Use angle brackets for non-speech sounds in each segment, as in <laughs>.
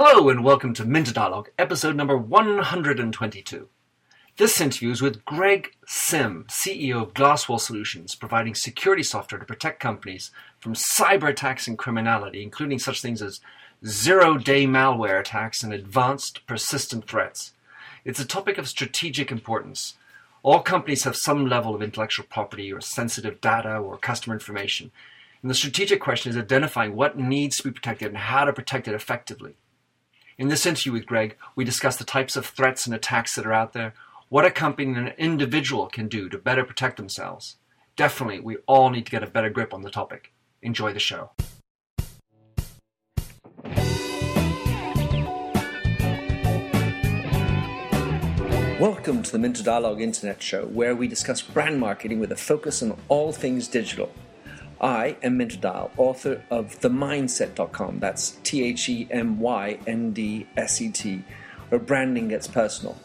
Hello and welcome to Minter Dialogue, episode number 122. This interview is with Greg Sim, CEO of Glasswall Solutions, providing security software to protect companies from cyber attacks and criminality, including such things as zero day malware attacks and advanced persistent threats. It's a topic of strategic importance. All companies have some level of intellectual property or sensitive data or customer information. And the strategic question is identifying what needs to be protected and how to protect it effectively. In this interview with Greg, we discuss the types of threats and attacks that are out there, what a company and an individual can do to better protect themselves. Definitely, we all need to get a better grip on the topic. Enjoy the show. Welcome to the Minter Dialogue Internet Show, where we discuss brand marketing with a focus on all things digital. I am Minter Dial, author of TheMyndset.com. That's T H E M Y N D S E T, where branding gets personal.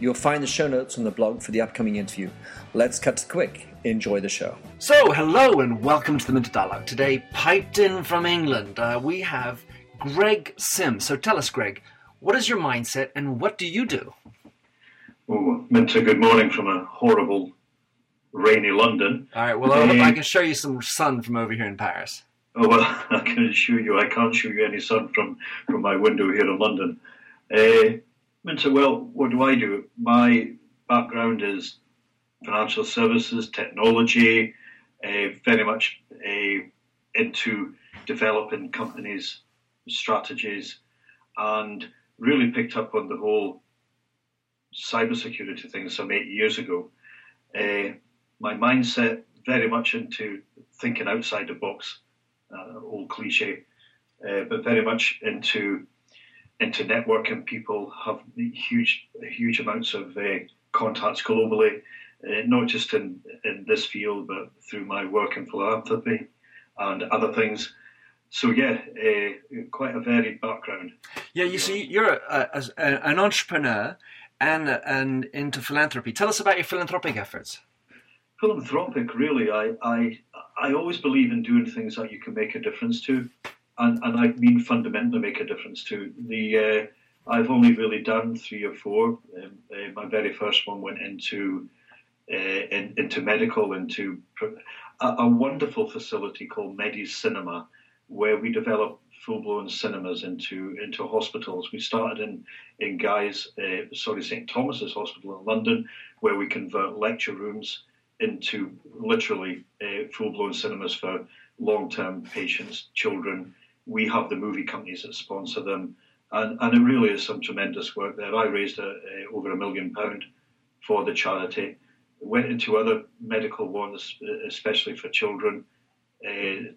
You'll find the show notes on the blog for the upcoming interview. Let's cut to the quick. Enjoy the show. So, hello and welcome to the Minter Dialogue. Today, piped in from England, uh, we have Greg Sim. So, tell us, Greg, what is your mindset and what do you do? Oh, Minter, good morning from a horrible rainy London. All right. Well, I, I can show you some sun from over here in Paris. Oh well, <laughs> I can assure you, I can't show you any sun from from my window here in London. Uh, so, well, what do I do? My background is financial services, technology, uh, very much uh, into developing companies' strategies, and really picked up on the whole cybersecurity thing some eight years ago. Uh, my mindset very much into thinking outside the box, uh, old cliche, uh, but very much into into networking. People have huge huge amounts of uh, contacts globally, uh, not just in in this field, but through my work in philanthropy and other things. So yeah, uh, quite a varied background. Yeah, you see, you're a, a, an entrepreneur and and into philanthropy. Tell us about your philanthropic efforts philanthropic, really, I, I, I always believe in doing things that you can make a difference to, and, and I mean fundamentally make a difference to. The uh, I've only really done three or four. Um, uh, my very first one went into uh, in, into medical, into a, a, wonderful facility called MediCinema, where we develop full-blown cinemas into into hospitals. We started in in Guy's, uh, sorry, St Thomas's Hospital in London, where we convert lecture rooms into literally uh, full blown cinemas for long term patients, children. We have the movie companies that sponsor them, and, and it really is some tremendous work there. I raised a, a, over a million pound for the charity. Went into other medical ones, especially for children. Uh,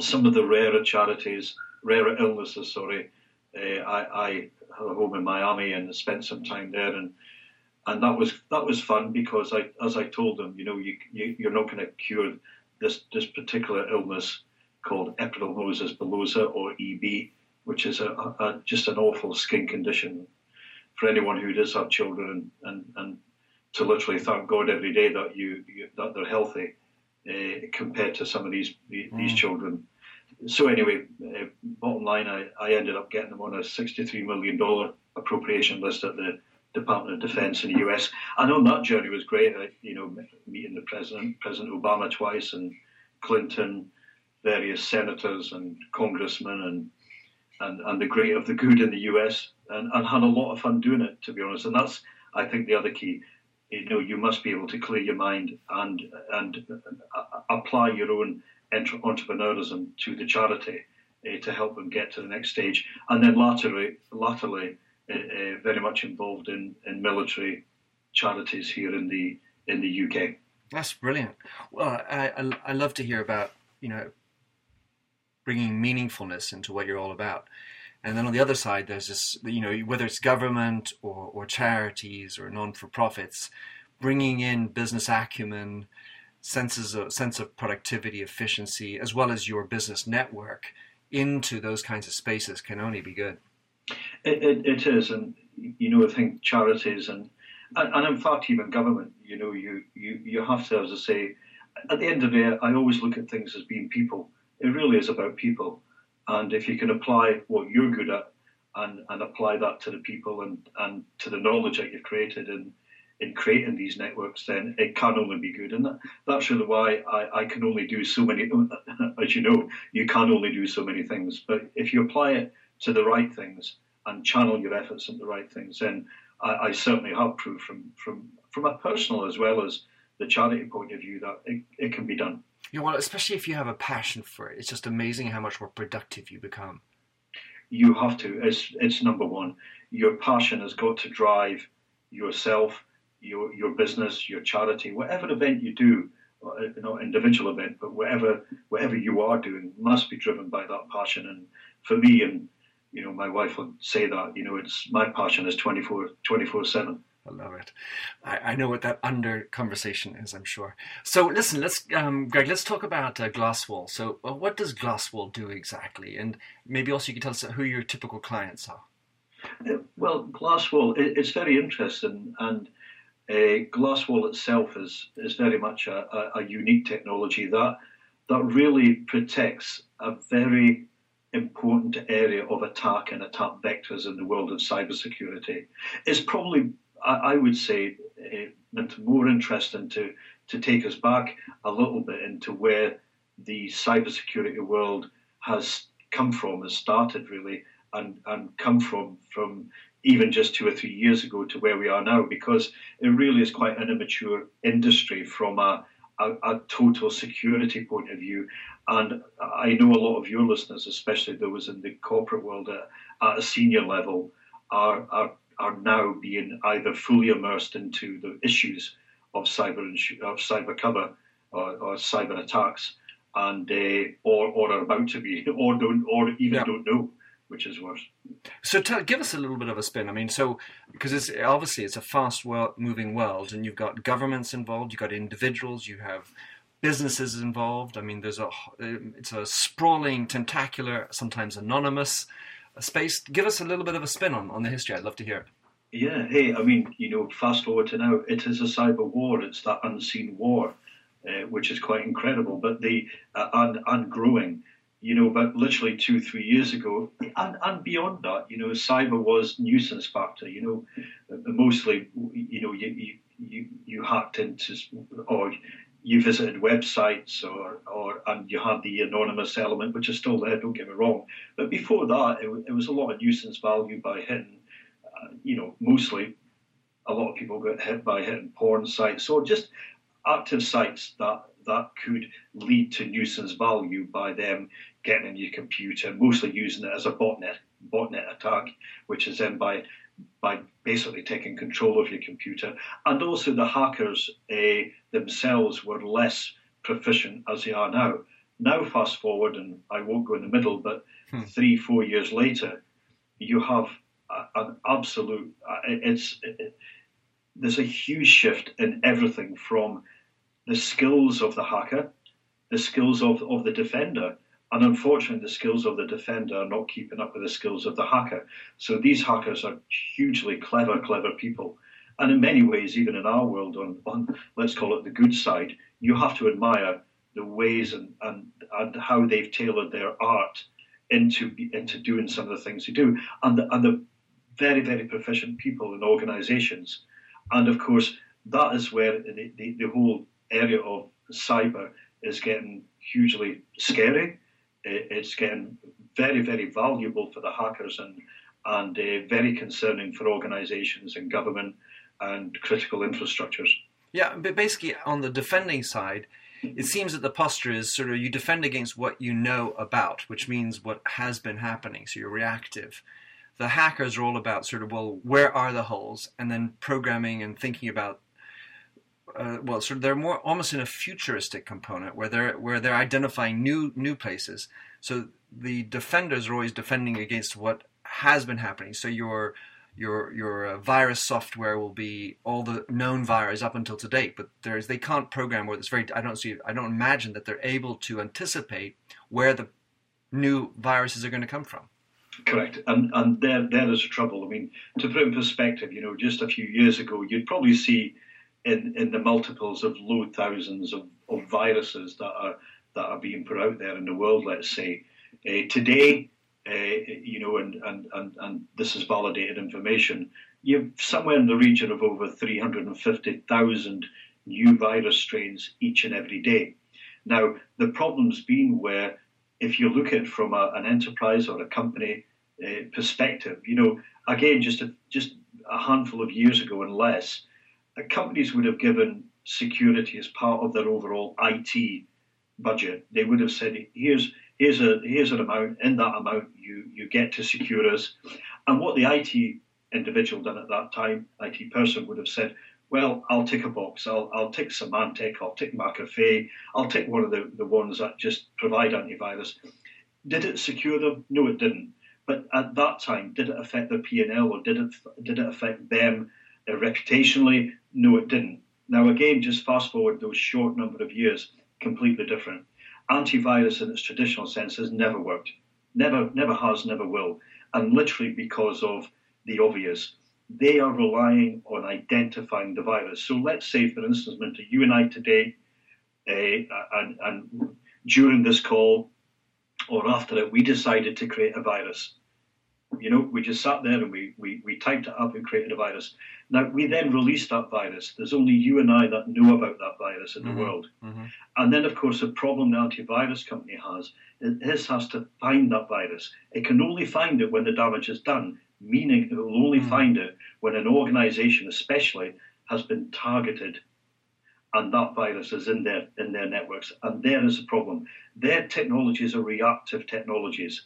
some of the rarer charities, rarer illnesses. Sorry, uh, I, I a home in Miami and spent some time there and and that was that was fun because I, as I told them, you know, you, you are not going to cure this this particular illness called epidermolysis bullosa or EB, which is a, a, just an awful skin condition for anyone who does have children, and, and, and to literally thank God every day that you, you that they're healthy uh, compared to some of these these mm. children. So anyway, uh, bottom line, I, I ended up getting them on a sixty-three million dollar appropriation list at the Department of Defense in the US. I know that journey was great. You know, meeting the president, President Obama twice, and Clinton, various senators and congressmen, and and, and the great of the good in the US, and, and had a lot of fun doing it, to be honest. And that's, I think, the other key. You know, you must be able to clear your mind and and uh, apply your own entrepreneurism to the charity uh, to help them get to the next stage. And then latterly, latterly uh, very much involved in, in military charities here in the in the UK. That's brilliant. Well, I, I, I love to hear about you know bringing meaningfulness into what you're all about. And then on the other side, there's this, you know, whether it's government or, or charities or non-for-profits, bringing in business acumen, senses of, sense of productivity, efficiency, as well as your business network into those kinds of spaces can only be good. It, it, it is, and you know, I think charities and, and, and in fact even government, you know, you, you you have to, as I say, at the end of the day, I always look at things as being people. It really is about people, and if you can apply what you're good at and, and apply that to the people and, and to the knowledge that you've created in, in creating these networks, then it can only be good. And that, that's really why I, I can only do so many, <laughs> as you know, you can only do so many things. But if you apply it to the right things and channel your efforts into the right things, then I, I certainly have proof from, from, from a personal as well as the charity point of view that it, it can be done. Yeah, well, especially if you have a passion for it, it's just amazing how much more productive you become. You have to. It's it's number one. Your passion has got to drive yourself, your your business, your charity, whatever event you do, uh, you know, individual event, but whatever whatever you are doing must be driven by that passion. And for me, and you know, my wife would say that. You know, it's my passion is 24 24 seven. I love it. I, I, know what that under conversation is, I'm sure. So listen, let's, um, Greg, let's talk about uh, Glasswall. So uh, what does Glasswall do exactly? And maybe also you can tell us who your typical clients are. Uh, well, Glasswall, it, it's very interesting and uh, Glasswall itself is, is very much a, a, a unique technology that, that really protects a very important area of attack and attack vectors in the world of cybersecurity. It's probably I, I would say uh, more interesting to to take us back a little bit into where the cybersecurity world has come from, has started really, and, and come from from even just two or three years ago to where we are now, because it really is quite an immature industry from a, a, a total security point of view. And I know a lot of your listeners, especially those in the corporate world at, at a senior level, are, are are now being either fully immersed into the issues of cyber of cyber cover or, or cyber attacks, and uh, or or are about to be, <laughs> or don't, or even yeah. don't know, which is worse. So tell, give us a little bit of a spin. I mean, so because it's obviously it's a fast moving world, and you've got governments involved, you've got individuals, you have businesses involved. I mean, there's a it's a sprawling, tentacular, sometimes anonymous space. Give us a little bit of a spin on, on the history. I'd love to hear it. Yeah, hey, I mean, you know, fast forward to now, it is a cyber war. It's that unseen war, uh, which is quite incredible, but the uh, and and growing. You know, but literally two, three years ago, and, and beyond that, you know, cyber was nuisance factor. You know, mostly, you know, you you you hacked into or you visited websites or, or and you had the anonymous element, which is still there. Don't get me wrong, but before that, it, it was a lot of nuisance value by hitting, uh, you know, mostly a lot of people got hit by hitting porn sites. So just active sites that that could lead to nuisance value by them getting in your computer, mostly using it as a botnet botnet attack, which is then by by basically taking control of your computer. And also, the hackers uh, themselves were less proficient as they are now. Now, fast forward, and I won't go in the middle, but hmm. three, four years later, you have a, an absolute. It's it, there's a huge shift in everything from the skills of the hacker, the skills of, of the defender, and unfortunately, the skills of the defender are not keeping up with the skills of the hacker. So these hackers are hugely clever, clever people. And in many ways, even in our world, on, on let's call it the good side, you have to admire the ways and, and, and how they've tailored their art into into doing some of the things they do, and the, and the very very proficient people in organisations, and of course that is where the, the, the whole area of cyber is getting hugely scary it's getting very, very valuable for the hackers and and uh, very concerning for organisations and government and critical infrastructures. Yeah, but basically on the defending side, it seems that the posture is sort of you defend against what you know about, which means what has been happening. So you're reactive. The hackers are all about sort of well, where are the holes, and then programming and thinking about uh, well, sort of they're more almost in a futuristic component where they're where they're identifying new new places. So the defenders are always defending against what has been happening. So your your your uh, virus software will be all the known virus up until to date, but there's they can't program where it's very. I don't see. I don't imagine that they're able to anticipate where the new viruses are going to come from. Correct, and and there there is trouble. I mean, to put it in perspective, you know, just a few years ago, you'd probably see in, in the multiples of low thousands of, of viruses that are that are being put out there in the world. Let's say uh, today, uh, you know, and, and, and, and this is validated information, you've somewhere in the region of over 350,000 new virus strains each and every day. Now, the problem's been where if you look at it from a, an enterprise or a company uh, perspective, you know, again, just a, just a handful of years ago and less, uh, companies would have given security as part of their overall IT budget. They would have said, "Here's here's a here's an amount. In that amount, you you get to secure us." And what the IT individual done at that time, IT person would have said, well, I'll tick a box. I'll, I'll tick Symantec, I'll tick McAfee, I'll tick one of the, the ones that just provide antivirus. Did it secure them? No, it didn't. But at that time, did it affect their P&L or did it, did it affect them reputationally? No, it didn't. Now, again, just fast forward those short number of years, completely different. Antivirus in its traditional sense has never worked. Never, never has, never will. And literally because of the obvious they are relying on identifying the virus. So let's say, for instance, Minter, you and I today, uh, and, and during this call or after it, we decided to create a virus. You know, we just sat there and we, we, we typed it up and created a virus. Now, we then released that virus. There's only you and I that know about that virus in mm-hmm. the world. Mm-hmm. And then, of course, the problem the antivirus company has is has to find that virus. It can only find it when the damage is done meaning it will only mm. find it when an organization, especially, has been targeted and that virus is in their in their networks. And there is a problem. Their technologies are reactive technologies.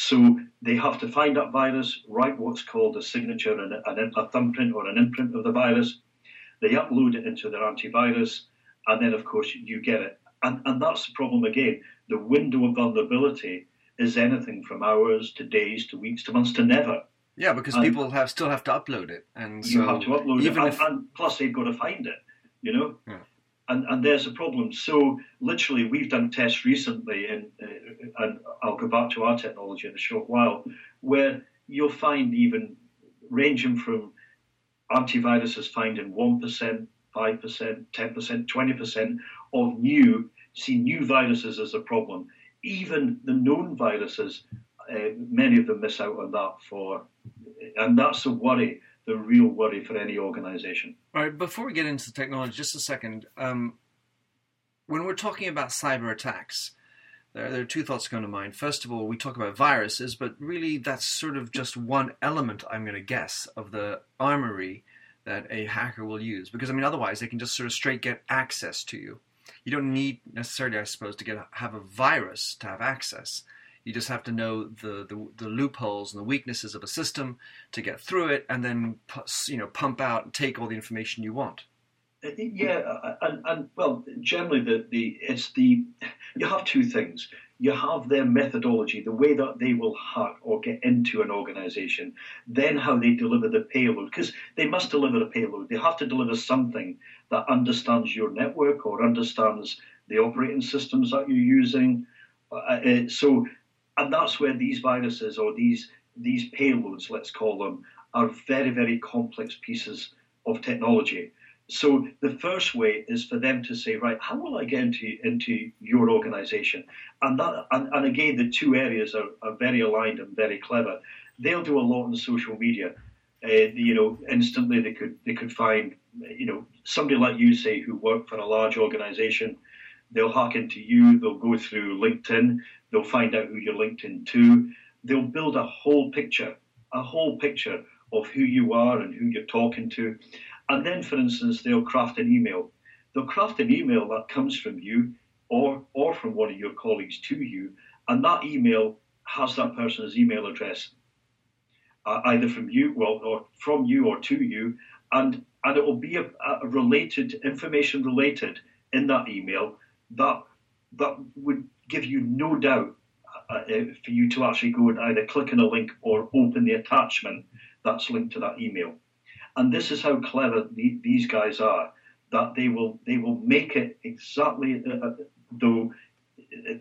So they have to find that virus, write what's called a signature and a, a thumbprint or an imprint of the virus. They upload it into their antivirus, and then of course you get it. And, and that's the problem again. The window of vulnerability is anything from hours to days to weeks to months to never. Yeah, because and people have still have to upload it, and you have to upload it, and, if... and, plus they've got to find it. You know, yeah. And and there's a problem. So literally, we've done tests recently, and uh, and I'll go back to our technology in a short while, where you'll find even ranging from antiviruses finding one percent, five percent, ten percent, twenty percent of new see new viruses as a problem. Even the known viruses uh, many of them miss out on that for, and that's a worry, the real worry for any organisation. All right, before we get into the technology, just a second. Um, when we're talking about cyber attacks, there, there, are two thoughts going to mind. First of all, we talk about viruses, but really that's sort of just one element, I'm going to guess, of the armory that a hacker will use. Because, I mean, otherwise they can just sort of straight get access to you. You don't need necessarily, I suppose, to get have a virus to have access. You just have to know the, the, the, loopholes and the weaknesses of a system to get through it, and then you know pump out and take all the information you want. Yeah, uh, and, and well, generally the, the it's the you have two things. You have their methodology, the way that they will hack or get into an organization, then how they deliver the payload, because they must deliver a payload. They have to deliver something that understands your network or understands the operating systems that you're using. Uh, uh so and that's where these viruses or these these payloads, let's call them, are very very complex pieces of technology. So the first way is for them to say, right, how will I get into into your organization? And that and, and again the two areas are, are very aligned and very clever. They'll do a lot on social media. Uh, you know, instantly they could they could find you know somebody like you say who work for a large organization They'll hack into you. They'll go through LinkedIn. They'll find out who you're linked in to. They'll build a whole picture, a whole picture of who you are and who you're talking to. And then, for instance, they'll craft an email. They'll craft an email that comes from you or, or from one of your colleagues to you. And that email has that person's email address, uh, either from you, well, or from you or to you. And, and it will be a, a related, information related in that email that that would give you no doubt uh, uh, for you to actually go and either click on a link or open the attachment that's linked to that email. And this is how clever the, these guys are that they will they will make it exactly uh, uh though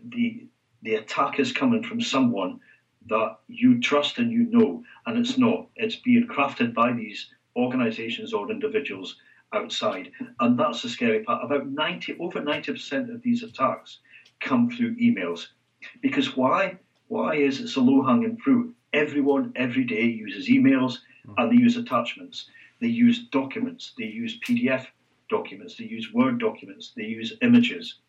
the the attack is coming from someone that you trust and you know, and it's not. It's being crafted by these organizations or individuals outside. And that's the scary part. About 90, over 90% of these attacks come through emails. Because why? Why is it so low hanging fruit? Everyone every day uses emails mm-hmm. and they use attachments. They use documents. They use PDF documents. They use Word documents. They use images.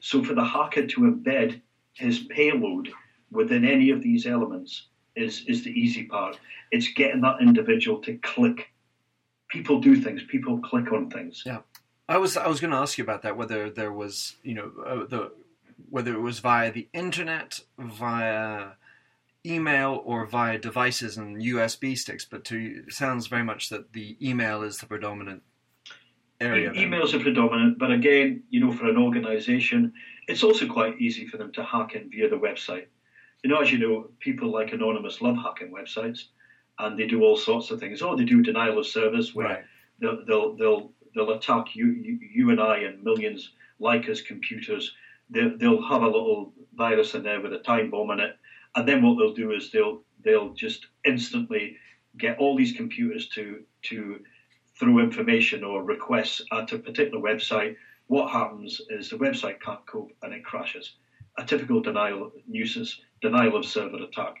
So for the hacker to embed his payload within any of these elements is, is the easy part. It's getting that individual to click. People do things. People click on things. Yeah. I was I was going to ask you about that whether there was you know uh, the whether it was via the internet via email or via devices and USB sticks but to it sounds very much that the email is the predominant area. E- emails are predominant, but again, you know, for an organisation, it's also quite easy for them to hack in via the website. You know, as you know, people like Anonymous love hacking websites, and they do all sorts of things. Oh, they do denial of service where Right. they'll, they'll they'll they'll attack you, you you and I and millions like us computers. They'll, they'll have a little virus in there with a time bomb in it, and then what they'll do is they'll they'll just instantly get all these computers to to through information or requests at a particular website, what happens is the website can't cope and it crashes. A typical denial nuisance, denial of server attack.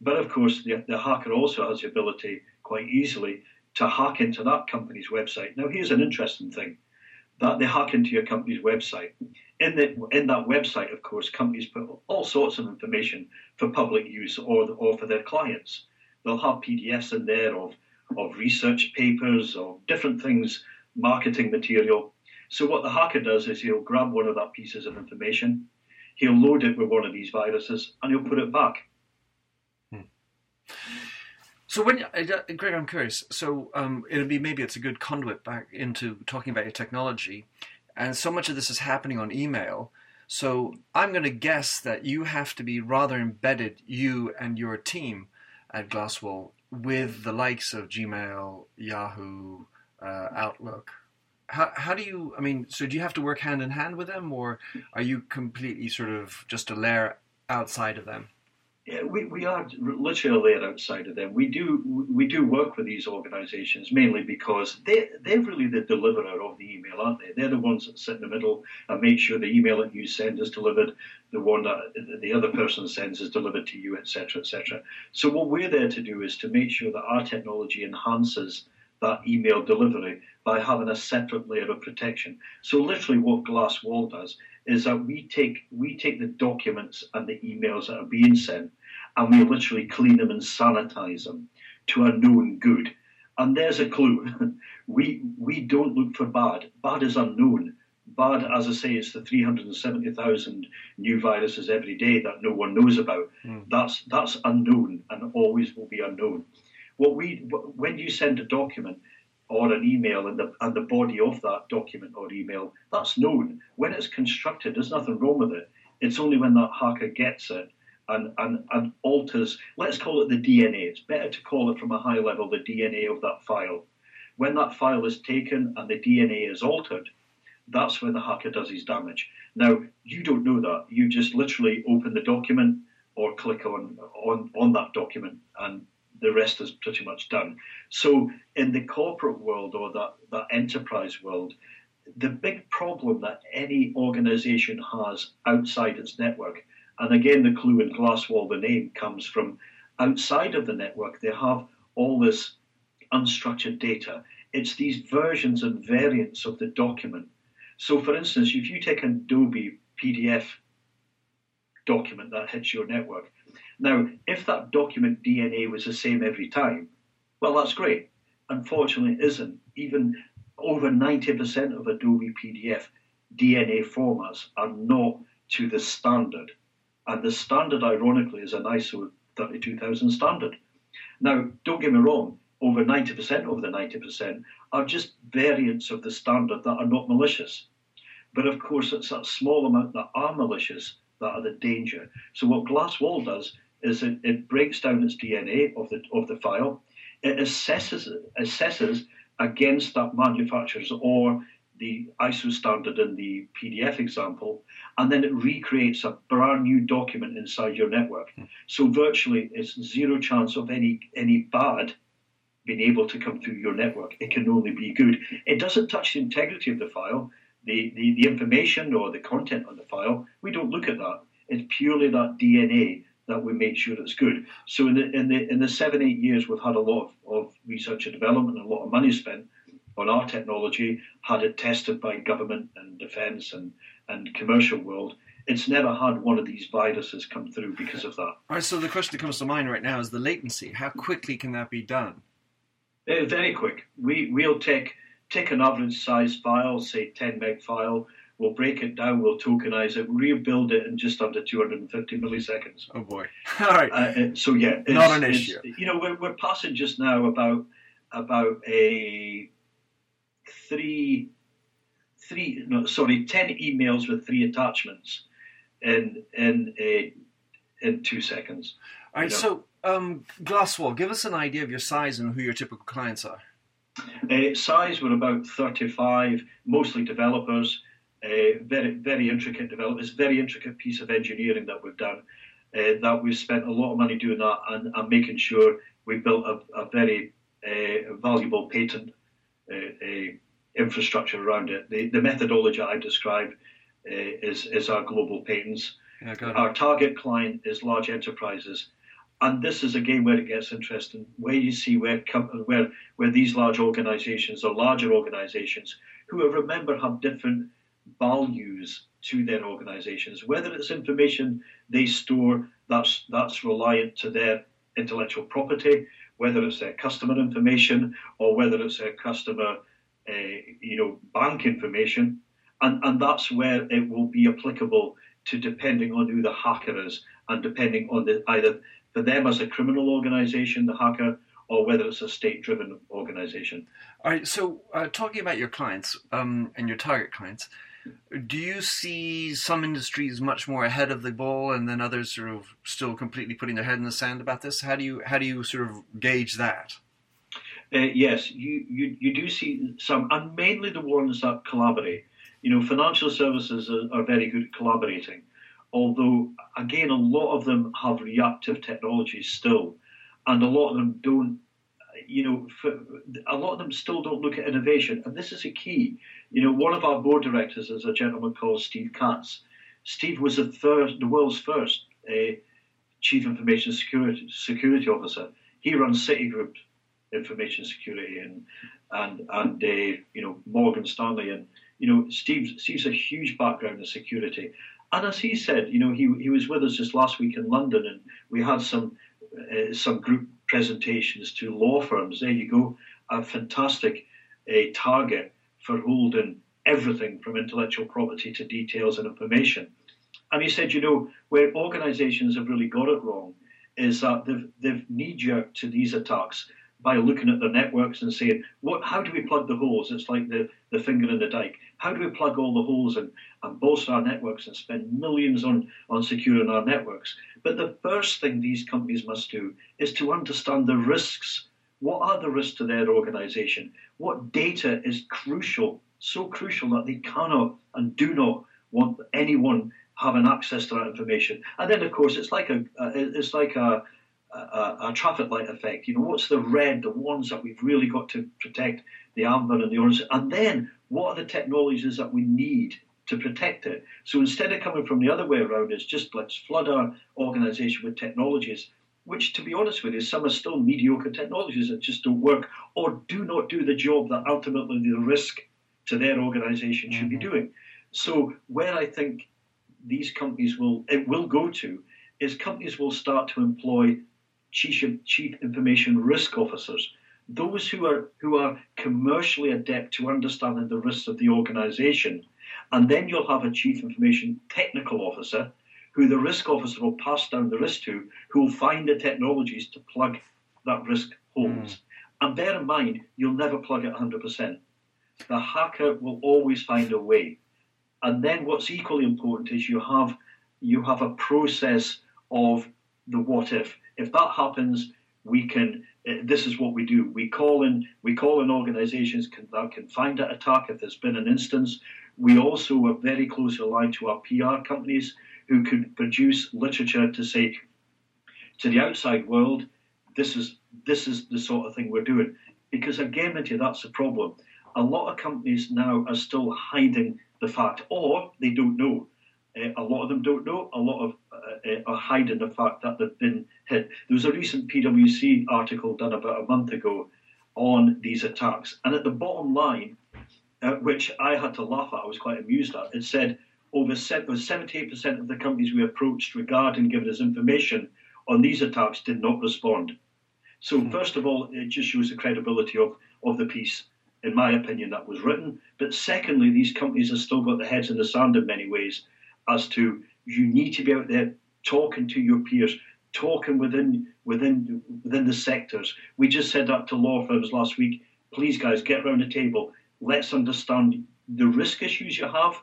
But of course, the, the hacker also has the ability quite easily to hack into that company's website. Now, here's an interesting thing that they hack into your company's website. In, the, in that website, of course, companies put all sorts of information for public use or, or for their clients. They'll have PDFs in there of of research papers, of different things, marketing material. So what the hacker does is he'll grab one of that pieces of information, he'll load it with one of these viruses, and he'll put it back. So when uh, Greg, I'm curious. So um, it'll be maybe it's a good conduit back into talking about your technology, and so much of this is happening on email. So I'm going to guess that you have to be rather embedded, you and your team at Glasswall, with the likes of Gmail, Yahoo, uh, Outlook. How, how do you? I mean, so do you have to work hand in hand with them, or are you completely sort of just a layer outside of them? Yeah, we, we are literally a outside of them. We do we do work with these organisations mainly because they they're really the deliverer of the email, aren't they? They're the ones that sit in the middle and make sure the email that you send is delivered, the one that the other person sends is delivered to you, etc., etc. So what we're there to do is to make sure that our technology enhances that email delivery by having a separate layer of protection. So literally, what Glasswall does is that we take we take the documents and the emails that are being sent and we literally clean them and sanitize them to a known good. And there's a clue. <laughs> we we don't look for bad. Bad is unknown. Bad, as I say, it's the 370,000 new viruses every day that no one knows about. Mm. That's that's unknown and always will be unknown. What we when you send a document or an email and the and the body of that document or email, that's known. When it's constructed, there's nothing wrong with it. It's only when that hacker gets it and, and, and alters, let's call it the DNA. It's better to call it from a high level the DNA of that file. When that file is taken and the DNA is altered, that's when the hacker does his damage. Now, you don't know that. You just literally open the document or click on, on, on that document and the rest is pretty much done. So in the corporate world or that, that enterprise world, the big problem that any organization has outside its network, and again the clue in Glasswall, the name comes from outside of the network, they have all this unstructured data. It's these versions and variants of the document. So for instance, if you take an Adobe PDF document that hits your network, now, if that document DNA was the same every time, well, that's great. Unfortunately, it isn't. Even over 90% of Adobe PDF DNA formats are not to the standard. And the standard, ironically, is an ISO 32000 standard. Now, don't get me wrong, over 90% of the 90% are just variants of the standard that are not malicious. But of course, it's that small amount that are malicious that are the danger. So what Glasswall does is it, it breaks down its DNA of the of the file, it assesses assesses against that manufacturer's or the ISO standard in the PDF example, and then it recreates a brand new document inside your network. Hmm. So virtually, it's zero chance of any any bad being able to come through your network. It can only be good. It doesn't touch the integrity of the file, the, the, the information or the content of the file. We don't look at that. It's purely that DNA that we make sure it's good. So in the in the in the seven eight years we've had a lot of, of research and development, and a lot of money spent on our technology, had it tested by government and defence and and commercial world. It's never had one of these viruses come through because of that. All right. So the question that comes to mind right now is the latency. How quickly can that be done? Uh, very quick. We we'll take take an average size file, say 10 meg file, we'll break it down, we'll tokenize it, rebuild it in just under 250 milliseconds. Oh boy! <laughs> All right. Uh, so yeah, not an issue. You know, we're, we're passing just now about about a three three no sorry ten emails with three attachments in in a in two seconds. All right. You know? So um, Glasswall, give us an idea of your size and who your typical clients are. Uh, size, we're about 35, mostly developers, uh, very very intricate developers, very intricate piece of engineering that we've done. Uh, that we've spent a lot of money doing that and, and making sure we built a, a very uh, valuable patent uh, infrastructure around it. The, the methodology I describe uh, is, is our global patents. Yeah, our target client is large enterprises and this is again where it gets interesting, where you see where where where these large organisations or larger organisations, who remember have different values to their organisations, whether it's information they store that's that's reliant to their intellectual property, whether it's their customer information or whether it's their customer, uh, you know, bank information, and and that's where it will be applicable to depending on who the hacker is and depending on the either for them as a criminal organization, the hacker, or whether it's a state driven organization. All right, so uh, talking about your clients um, and your target clients, do you see some industries much more ahead of the ball and then others sort of still completely putting their head in the sand about this? How do you how do you sort of gauge that? Uh, yes, you, you you do see some, and mainly the ones that collaborate. You know, financial services are, are very good at collaborating although again a lot of them have reactive technologies still, and a lot of them don't. You know, a lot of them still don't look at innovation, and this is a key. You know, one of our board directors is a gentleman called Steve Katz. Steve was the first, the world's first uh, chief information security security officer. He runs Citigroup information security and and and uh, you know Morgan Stanley and you know Steve Steve's a huge background in security and as he said, you know, he, he was with us just last week in London, and we had some uh, some group presentations to law firms. There you go, a fantastic uh, target for holding everything from intellectual property to details and information. And he said, you know, where organisations have really got it wrong is that they've, they've knee jerked to these attacks by looking at their networks and saying, what, how do we plug the holes? It's like the, the finger in the dike. How do we plug all the holes and, and bolster our networks and spend millions on, on securing our networks? But the first thing these companies must do is to understand the risks. What are the risks to their organization? What data is crucial, so crucial that they cannot and do not want anyone having access to that information? And then, of course, it's like a, it's like a, a, a, traffic light effect. You know, what's the red, the ones that we've really got to protect, the amber and the orange, and then what are the technologies that we need to protect it? So instead of coming from the other way around, it's just let's flood our organization with technologies, which, to be honest with you, some are still mediocre technologies that just don't work or do not do the job that ultimately the risk to their organization should mm-hmm. be doing. So where I think these companies will it will go to is companies will start to employ chief, chief information risk officers, those who are who are commercially adept to understanding the risks of the organization. And then you'll have a chief information technical officer who the risk officer will pass down the risk to, who will find the technologies to plug that risk holes. Mm. And bear in mind, you'll never plug it 100%. The hacker will always find a way. And then what's equally important is you have you have a process of the what if. If that happens, we can. Uh, this is what we do. We call in. We call in organisations can, that can find that attack if there's been an instance. We also are very closely aligned to our PR companies who could produce literature to say to the outside world, this is this is the sort of thing we're doing. Because again, you, that's the problem. A lot of companies now are still hiding the fact, or they don't know. Uh, a lot of them don't know. A lot of uh, are hiding the fact that they've been hit. There was a recent PwC article done about a month ago on these attacks, and at the bottom line, uh, which I had to laugh at, I was quite amused at. It said over 78% of the companies we approached regarding giving us information on these attacks did not respond. So, hmm. first of all, it just shows the credibility of, of the piece, in my opinion, that was written. But secondly, these companies have still got their heads in the sand in many ways as to you need to be out there talking to your peers, talking within within within the sectors. We just said that to law firms last week. Please, guys, get around the table. Let's understand the risk issues you have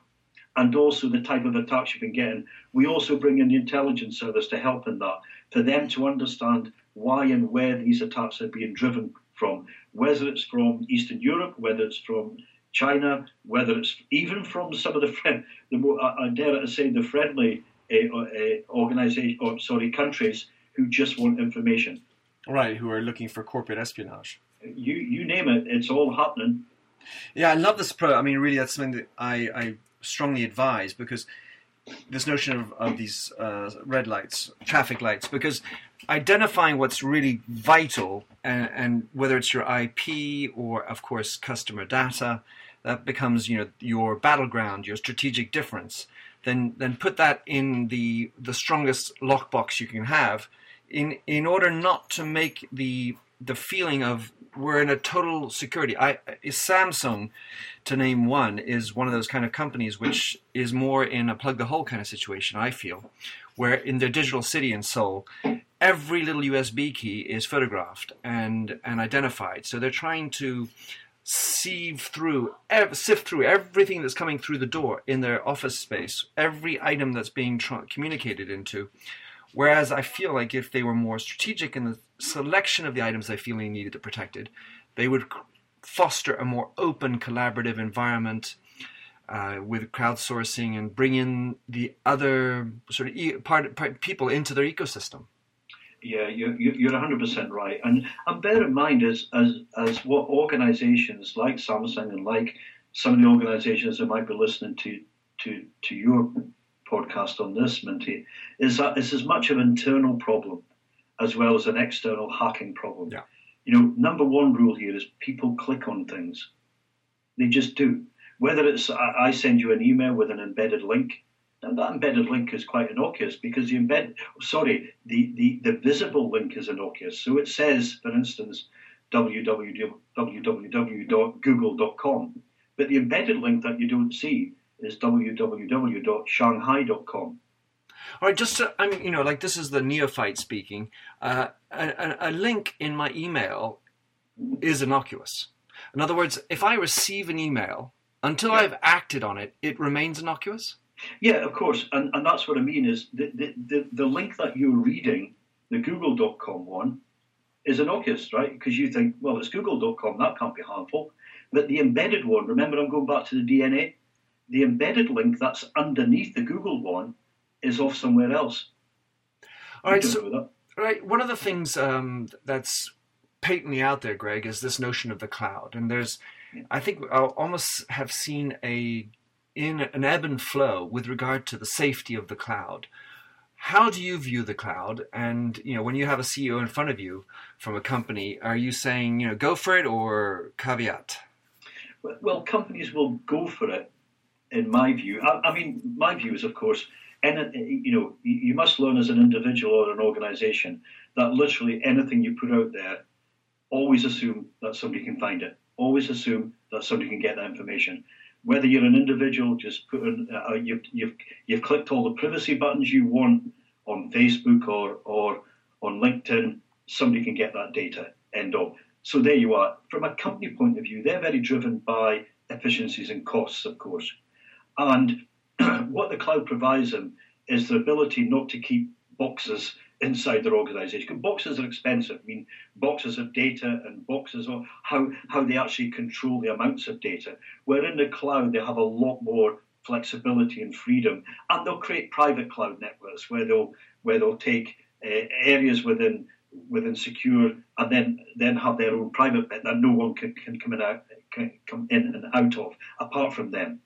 and also the type of attacks you've been getting. We also bring in the intelligence service to help in that, for them to understand why and where these attacks are being driven from, whether it's from Eastern Europe, whether it's from China, whether it's even from some of the <laughs> friend, the more, I dare to say, the friendly uh, uh, organization, or sorry, countries who just want information. Right, who are looking for corporate espionage. You you name it, it's all happening. Yeah, I love this pro. I mean, really, that's something that I, I strongly advise because this notion of, of these uh, red lights, traffic lights, because identifying what's really vital and, and, whether it's your IP or, of course, customer data, that becomes you know your battleground, your strategic difference. Then then put that in the the strongest lockbox you can have, in in order not to make the the feeling of we're in a total security. I Samsung, to name one, is one of those kind of companies which is more in a plug the hole kind of situation. I feel, where in their digital city in Seoul, every little USB key is photographed and and identified. So they're trying to sieve through, sift through everything that's coming through the door in their office space, every item that's being tra- communicated into. Whereas I feel like if they were more strategic in the selection of the items they feel they needed to protected, they would foster a more open, collaborative environment uh, with crowdsourcing and bring in the other sort of e- part, part, people into their ecosystem. Yeah, you're, you're 100% right. And, and bear in mind, as, as, as what organizations like Samsung and like some of the organizations that might be listening to, to, to your podcast on this, Minty, is that it's as much of an internal problem as well as an external hacking problem. Yeah. You know, number one rule here is people click on things. They just do. Whether it's I send you an email with an embedded link, and that embedded link is quite innocuous because the embed sorry, the, the, the visible link is innocuous. So it says, for instance, www.google.com. But the embedded link that you don't see is www.shanghai.com. All right, just to, I mean, you know, like this is the neophyte speaking. Uh, a, a, link in my email is innocuous. In other words, if I receive an email, until yeah. I've acted on it, it remains innocuous. Yeah, of course, and, and that's what I mean is the, the, the, the link that you're reading, the Google.com one, is innocuous, right? Because you think, well, it's Google.com, that can't be harmful. But the embedded one, remember, I'm going back to the DNA the embedded link that's underneath the Google one is off somewhere else. All right, so, all right. One of the things um, that's patently out there, Greg, is this notion of the cloud, and there's, I think, I almost have seen a in an ebb and flow with regard to the safety of the cloud. How do you view the cloud? And you know, when you have a CEO in front of you from a company, are you saying you know go for it or caveat? Well, companies will go for it in my view. I, I mean, my view is, of course, and you know, you must learn as an individual or an organization that literally anything you put out there, always assume that somebody can find it. Always assume that somebody can get that information. Whether you're an individual, just put in, uh, you've, you've, you've clicked all the privacy buttons you want on Facebook or, or on LinkedIn, somebody can get that data. End of. So there you are. From a company point of view, they're very driven by efficiencies and costs, of course. And <clears throat> what the cloud provides them is the ability not to keep boxes inside their organization. Boxes are expensive. I mean, boxes of data and boxes of how, how they actually control the amounts of data. Where in the cloud, they have a lot more flexibility and freedom. And they'll create private cloud networks where they'll, where they'll take uh, areas within within secure and then then have their own private bit that no one can, can come in out can come in and out of apart from them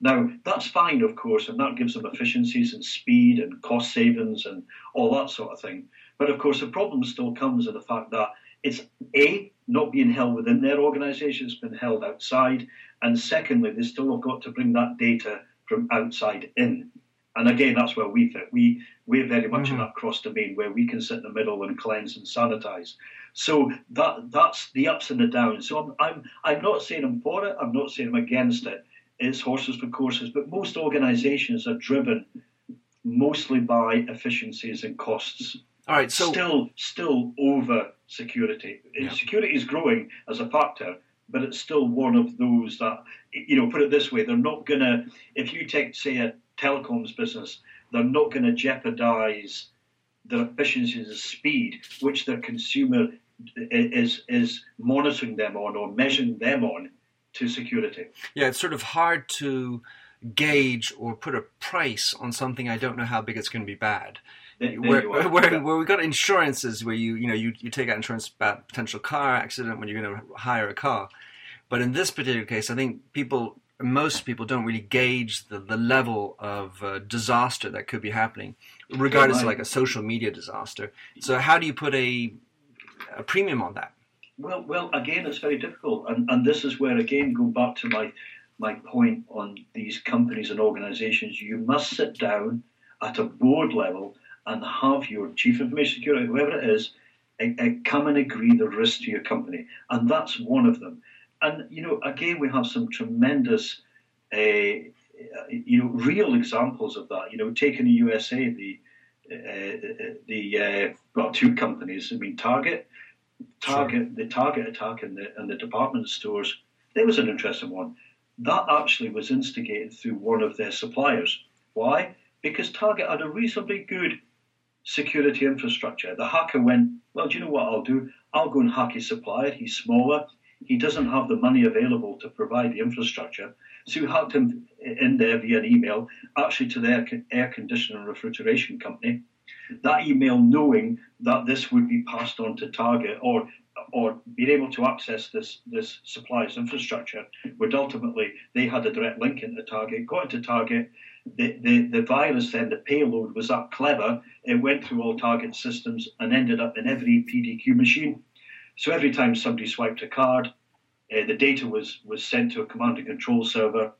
Now, that's fine, of course, and that gives them efficiencies and speed and cost savings and all that sort of thing. But of course, the problem still comes in the fact that it's A, not being held within their organisation, it's been held outside. And secondly, they still have got to bring that data from outside in. And again, that's where we fit. We, we're very much mm-hmm. in that cross domain where we can sit in the middle and cleanse and sanitize. So that that's the ups and the downs. So I'm, I'm, I'm not saying I'm for it, I'm not saying I'm against it. It's horses for courses. But most organizations are driven mostly by efficiencies and costs. All right, so still, still over security. Yeah. Security is growing as a factor, but it's still one of those that you know. Put it this way: they're not gonna. If you take, say, a telecoms business, they're not going to jeopardize their efficiencies and speed, which their consumer is is monitoring them on or measuring them on to security. Yeah, it's sort of hard to gauge or put a price on something I don't know how big it's going to be bad. There, where, where, where, we got insurances where you you know you, you take out insurance about potential car accident when you're going to hire a car, but in this particular case, I think people most people don't really gauge the, the level of uh, disaster that could be happening, regardless of like a social media disaster. So how do you put a a premium on that? Well, well, again, it's very difficult, and and this is where again go back to my my point on these companies and organisations. You must sit down at a board level and have your chief information security, whoever it is, come and agree the risk to your company, and that's one of them. And you know, again, we have some tremendous, uh, you know, real examples of that. You know, taking the USA, the uh, the uh, well, two companies. I mean, Target, Target, sure. the Target attack in the in the department stores. There was an interesting one. That actually was instigated through one of their suppliers. Why? Because Target had a reasonably good security infrastructure. The hacker went, well, do you know what I'll do? I'll go and hack his supplier. He's smaller he doesn't have the money available to provide the infrastructure. So we hacked him in there via an email, actually to their air conditioning and refrigeration company. That email, knowing that this would be passed on to Target or or being able to access this this supplier's infrastructure, would ultimately they had a direct link into Target, got into Target. The, the, the virus then, the payload was that clever, it went through all Target systems and ended up in every PDQ machine so every time somebody swiped a card, uh, the data was, was sent to a command and control server.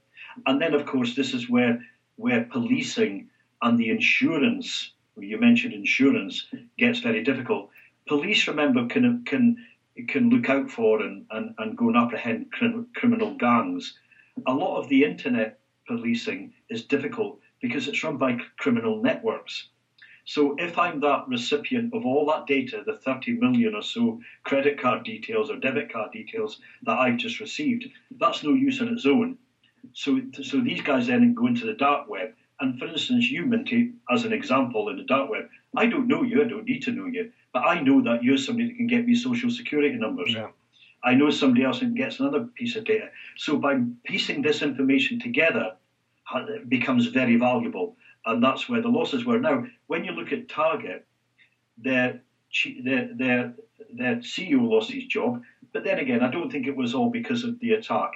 And then, of course, this is where, where policing and the insurance, you mentioned insurance, gets very difficult. Police, remember, can, can, can look out for and, and, and go and apprehend crim, criminal gangs. A lot of the internet policing is difficult because it's run by criminal networks. So if I'm that recipient of all that data, the 30 million or so credit card details or debit card details that I've just received, that's no use on its own. So, so these guys then go into the dark web. And for instance, you, Minty, as an example in the dark web, I don't know you, I don't need to know you, but I know that you're somebody that can get me social security numbers. Yeah. I know somebody else that gets another piece of data. So by piecing this information together, it becomes very valuable and that's where the losses were. Now, when you look at Target, their their their, their CEO lost his job, but then again, I don't think it was all because of the attack.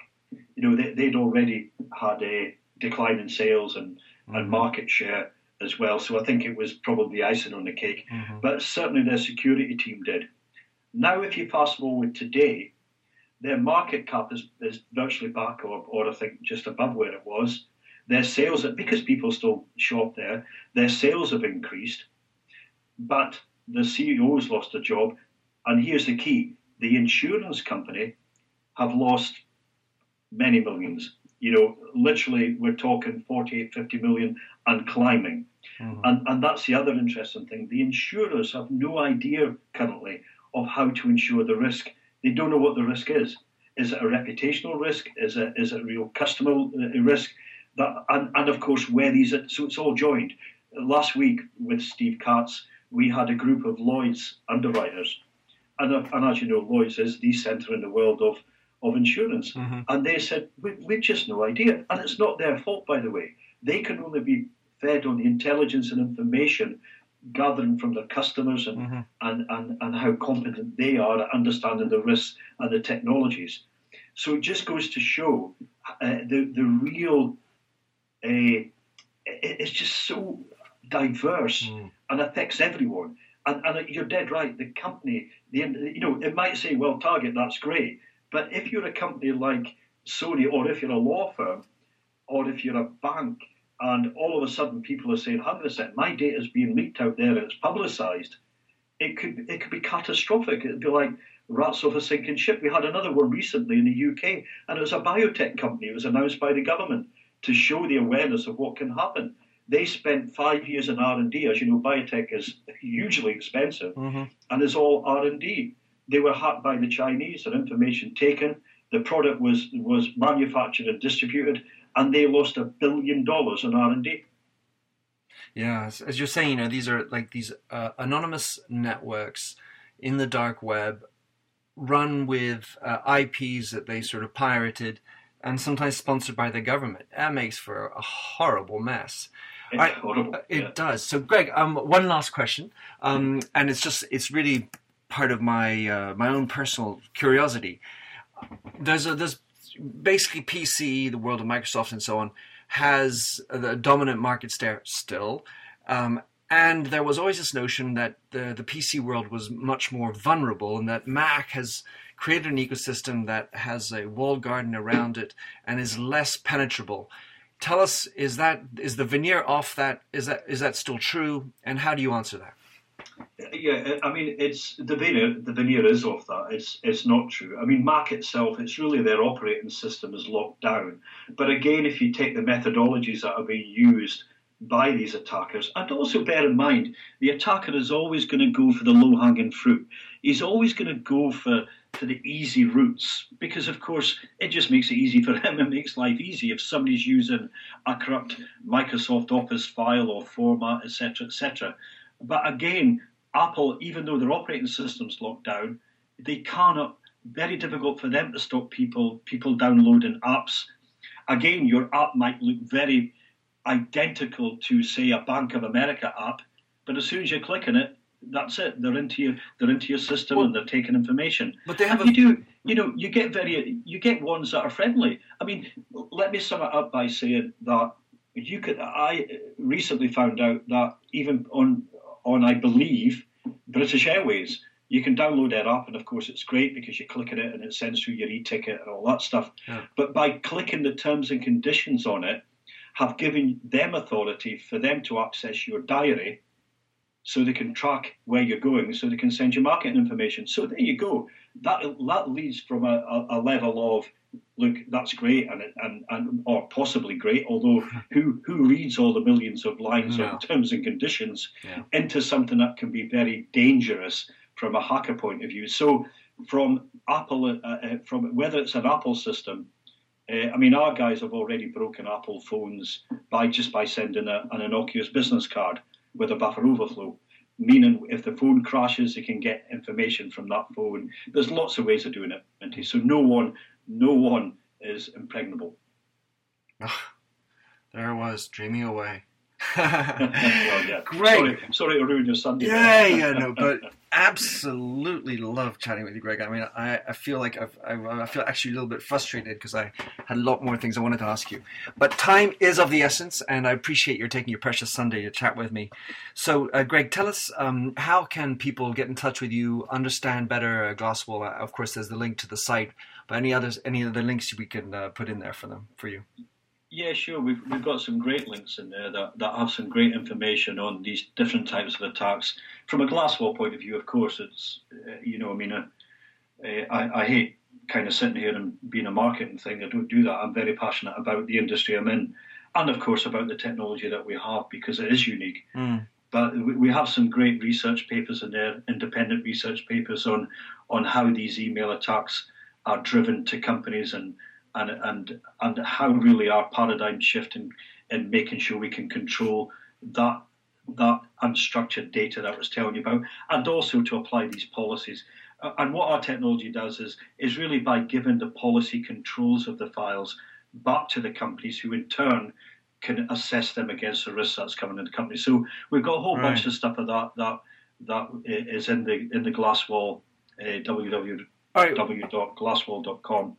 You know, they, would already had a decline in sales and, mm-hmm. and market share as well. So I think it was probably icing on the cake. Mm-hmm. But certainly their security team did. Now, if you fast forward today, their market cap is, is virtually back, or, or I think just above where it was. Their sales, because people still shop there, their sales have increased, but the CEO's lost a job. And here's the key the insurance company have lost many millions. You know, literally, we're talking 48, 50 million and climbing. Mm-hmm. And, and that's the other interesting thing. The insurers have no idea currently of how to insure the risk. They don't know what the risk is. Is it a reputational risk? Is it, is it a real customer uh, risk? that, and, and of course where these are, so it's all joined. Last week with Steve Katz, we had a group of Lloyd's underwriters, and, and as you know, Lloyd's is the centre in the world of of insurance, mm-hmm. and they said we, we've just no idea, and it's not their fault, by the way. They can only be fed on the intelligence and information gathering from their customers and, mm-hmm. and, and, and how competent they are at understanding the risks and the technologies. So it just goes to show uh, the, the real uh, it's just so diverse mm. and affects everyone. And, and, you're dead right. The company, the you know, it might say, well, Target, that's great, but if you're a company like Sony, or if you're a law firm, or if you're a bank, and all of a sudden people are saying, "100 percent, my data is being leaked out there and it's publicised," it could it could be catastrophic. It'd be like rats off a sinking ship. We had another one recently in the UK, and it was a biotech company. It was announced by the government to show the awareness of what can happen. They spent five years in R and D. As you know, biotech is <laughs> hugely expensive, mm-hmm. and it's all R and D. They were hacked by the Chinese. Their information taken. The product was was manufactured and distributed, and they lost a billion dollars in R and D. Yeah, as you're saying, you know, these are like these uh, anonymous networks in the dark web, run with uh, IPs that they sort of pirated, and sometimes sponsored by the government. That makes for a horrible mess. It's I, horrible. It yeah. does. So, Greg, um, one last question, um, and it's just it's really part of my uh, my own personal curiosity. There's a, there's basically PC, the world of Microsoft, and so on has the dominant market share still. Um, and there was always this notion that the, the PC world was much more vulnerable and that Mac has created an ecosystem that has a walled garden around it and is less penetrable. Tell us, is that is the veneer off that? Is that is that still true? And how do you answer that? Yeah, I mean, it's the veneer. The veneer is off that. It's it's not true. I mean, Mac itself, it's really their operating system is locked down. But again, if you take the methodologies that are being used by these attackers, and also bear in mind, the attacker is always going to go for the low hanging fruit. He's always going to go for for the easy routes because, of course, it just makes it easy for <laughs> him. It makes life easy if somebody's using a corrupt Microsoft Office file or format, etc., etc. But again, Apple, even though their operating system's locked down, they cannot. Very difficult for them to stop people people downloading apps. Again, your app might look very identical to, say, a Bank of America app, but as soon as you click on it, that's it. They're into your they're into your system well, and they're taking information. But they have and a... you do you know you get very you get ones that are friendly. I mean, let me sum it up by saying that you could. I recently found out that even on on, I believe, British Airways. You can download their app, and of course, it's great because you click on it and it sends through your e-ticket and all that stuff. Yeah. But by clicking the terms and conditions on it, have given them authority for them to access your diary so they can track where you're going, so they can send you marketing information. So there you go. That that leads from a, a level of look, that's great, and, and, and or possibly great, although <laughs> who who reads all the millions of lines no. of terms and conditions yeah. into something that can be very dangerous from a hacker point of view? So from Apple, uh, uh, from whether it's an Apple system, uh, I mean, our guys have already broken Apple phones by just by sending a, an innocuous business card with a buffer overflow meaning if the phone crashes, they can get information from that phone. There's lots of ways of doing it, Minty. So no one no one is impregnable. Oh, there I was, dreaming away. <laughs> well, yeah. <laughs> Great. Sorry, sorry to ruin your Sunday. Yeah, yeah, no, but <laughs> absolutely love chatting with you, Greg. I mean, I, I feel like I've, I, I feel actually a little bit frustrated because I had a lot more things I wanted to ask you. But time is of the essence, and I appreciate your taking your precious Sunday to chat with me. So, uh, Greg, tell us um, how can people get in touch with you, understand better uh, Glasswall? Uh, of course, there's the link to the site, but any others, any other links we can uh, put in there for them for you? Yeah, sure. We've we've got some great links in there that, that have some great information on these different types of attacks. From a Glasswall point of view, of course, it's uh, you know, I mean, uh, uh, I, I hate kind of sitting here and being a marketing thing. I don't do that. I'm very passionate about the industry I'm in, and of course about the technology that we have because it is unique. Mm. But we have some great research papers in there, independent research papers on on how these email attacks are driven to companies and and and and how really our paradigm shift in, in making sure we can control that that unstructured data that I was telling you about, and also to apply these policies. And what our technology does is is really by giving the policy controls of the files back to the companies, who in turn can assess them against the risk that's coming in the company. So we've got a whole right. bunch of stuff of that that that is in the in the Glasswall uh, www.glasswall.com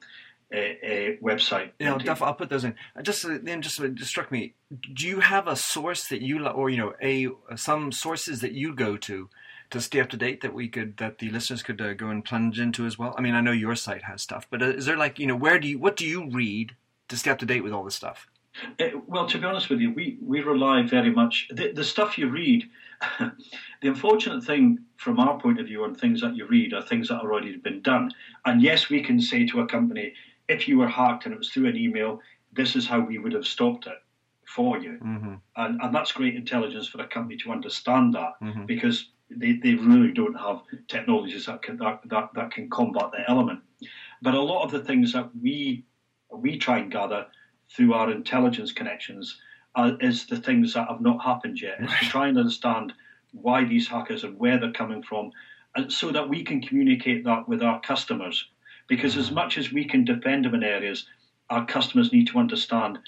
uh, uh, website. Yeah, I'll, def- I'll put those in. Uh, Just uh, then, just just struck me. Do you have a source that you or you know a some sources that you go to to stay up to date that we could that the listeners could uh, go and plunge into as well? I mean, I know your site has stuff, but uh, is there like you know where do you what do you read to stay up to date with all this stuff? Uh, well, to be honest with you, we, we rely very much the, the stuff you read. <laughs> the unfortunate thing from our point of view on things that you read are things that have already been done. And yes, we can say to a company, if you were hacked and it was through an email, this is how we would have stopped it for you. Mm-hmm. And, and that's great intelligence for a company to understand that Mhm. because they, they really don't have technologies that can that, that, that can combat that element. But a lot of the things that we we try and gather through our intelligence connections uh, is the things that have not happened yet. Is to try and understand why these hackers and where they're coming from, and so that we can communicate that with our customers. Because as much as we can defend them in areas, our customers need to understand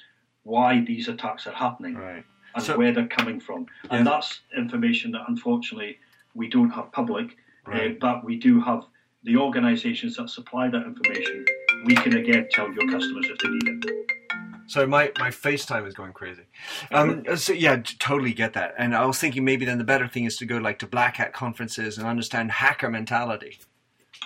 why these attacks are happening Right. and So- where they're coming from. And that's information that unfortunately we don't have public, Right. uh, but we do have the organisations that supply that information. We can again tell your customers if they need it. So my my FaceTime is going crazy. Um, so yeah, totally get that. And I was thinking maybe then the better thing is to go like to black hat conferences and understand hacker mentality.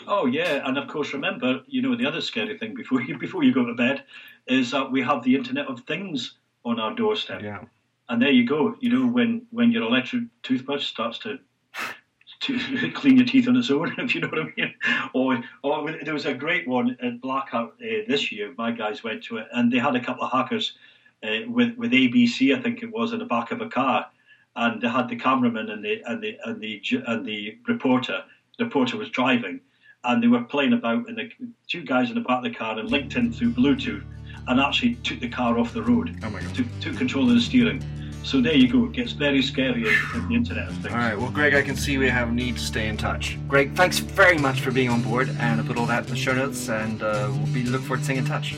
Oh yeah, and of course remember, you know, the other scary thing before you <laughs> before you go to bed is that we have the Internet of Things on our doorstep. Yeah. And there you go. You know, when when your electric toothbrush starts to <laughs> to <laughs> clean your teeth on its own, if you know what I mean. Or, or there was a great one at Black Hat uh, this year. My guys went to it, and they had a couple of hackers uh, with with ABC, I think it was, in the back of a car, and they had the cameraman and the and the and the and the reporter. The reporter was driving, and they were playing about, and the two guys in the back of the car and linked in through Bluetooth, and actually took the car off the road Oh my god. took, took control of the steering. So there you go. It gets very scary in, in the Internet of Things. All right. Well, Greg, I can see we have need to stay in touch. Greg, thanks very much for being on board, and I'll put all that in the show notes, and uh, we'll be look forward to staying in touch.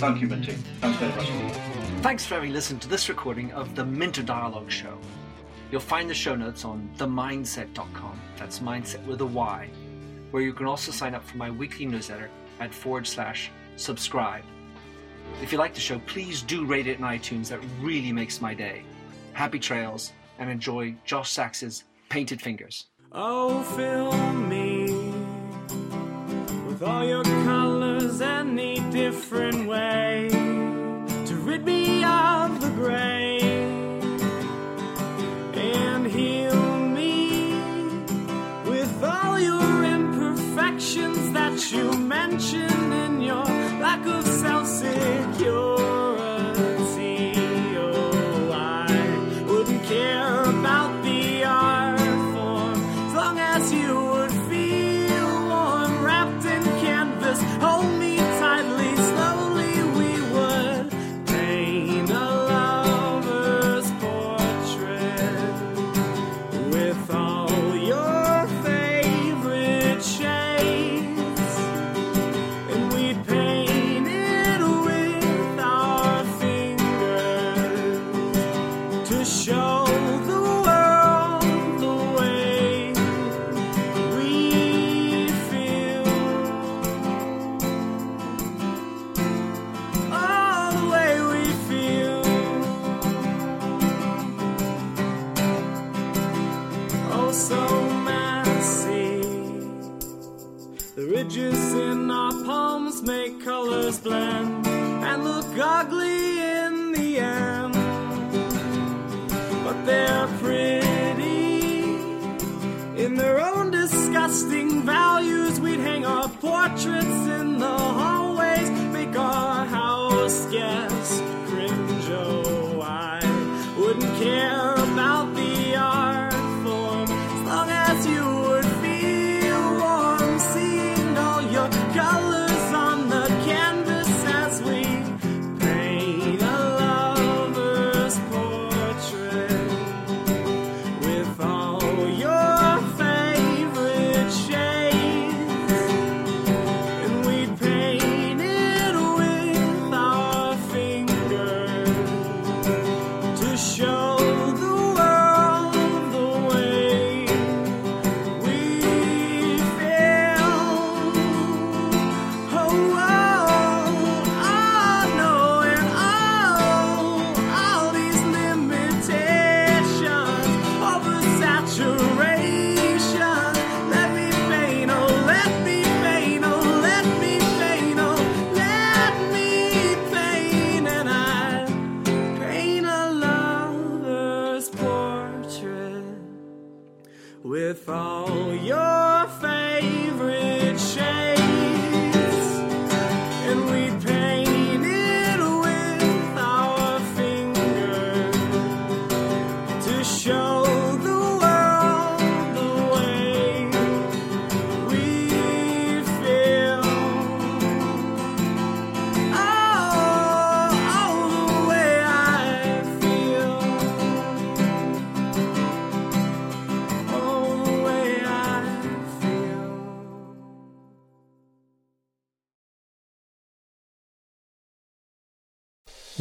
Thank you, Minty. Thanks very much indeed. Thanks for having listened to this recording of the Minter Dialogue Show. You'll find the show notes on themyndset.com. That's mindset with a Y, where you can also sign up for my weekly newsletter at forward slash subscribe. If you like the show, please do rate it in iTunes. That really makes my day. Happy trails and enjoy Josh Sachs's Painted Fingers. Oh, fill me with all your colors any different way to rid me of the gray that you mention in your lack of self security. And look ugly in the end. But they're pretty in their own disgusting values. We'd hang our portraits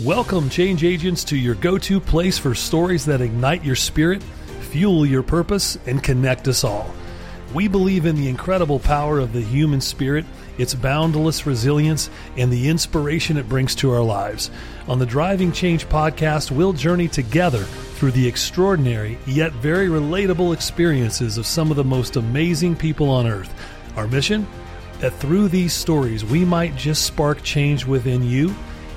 Welcome, change agents, to your go to place for stories that ignite your spirit, fuel your purpose, and connect us all. We believe in the incredible power of the human spirit, its boundless resilience, and the inspiration it brings to our lives. On the Driving Change podcast, we'll journey together through the extraordinary yet very relatable experiences of some of the most amazing people on earth. Our mission? That through these stories, we might just spark change within you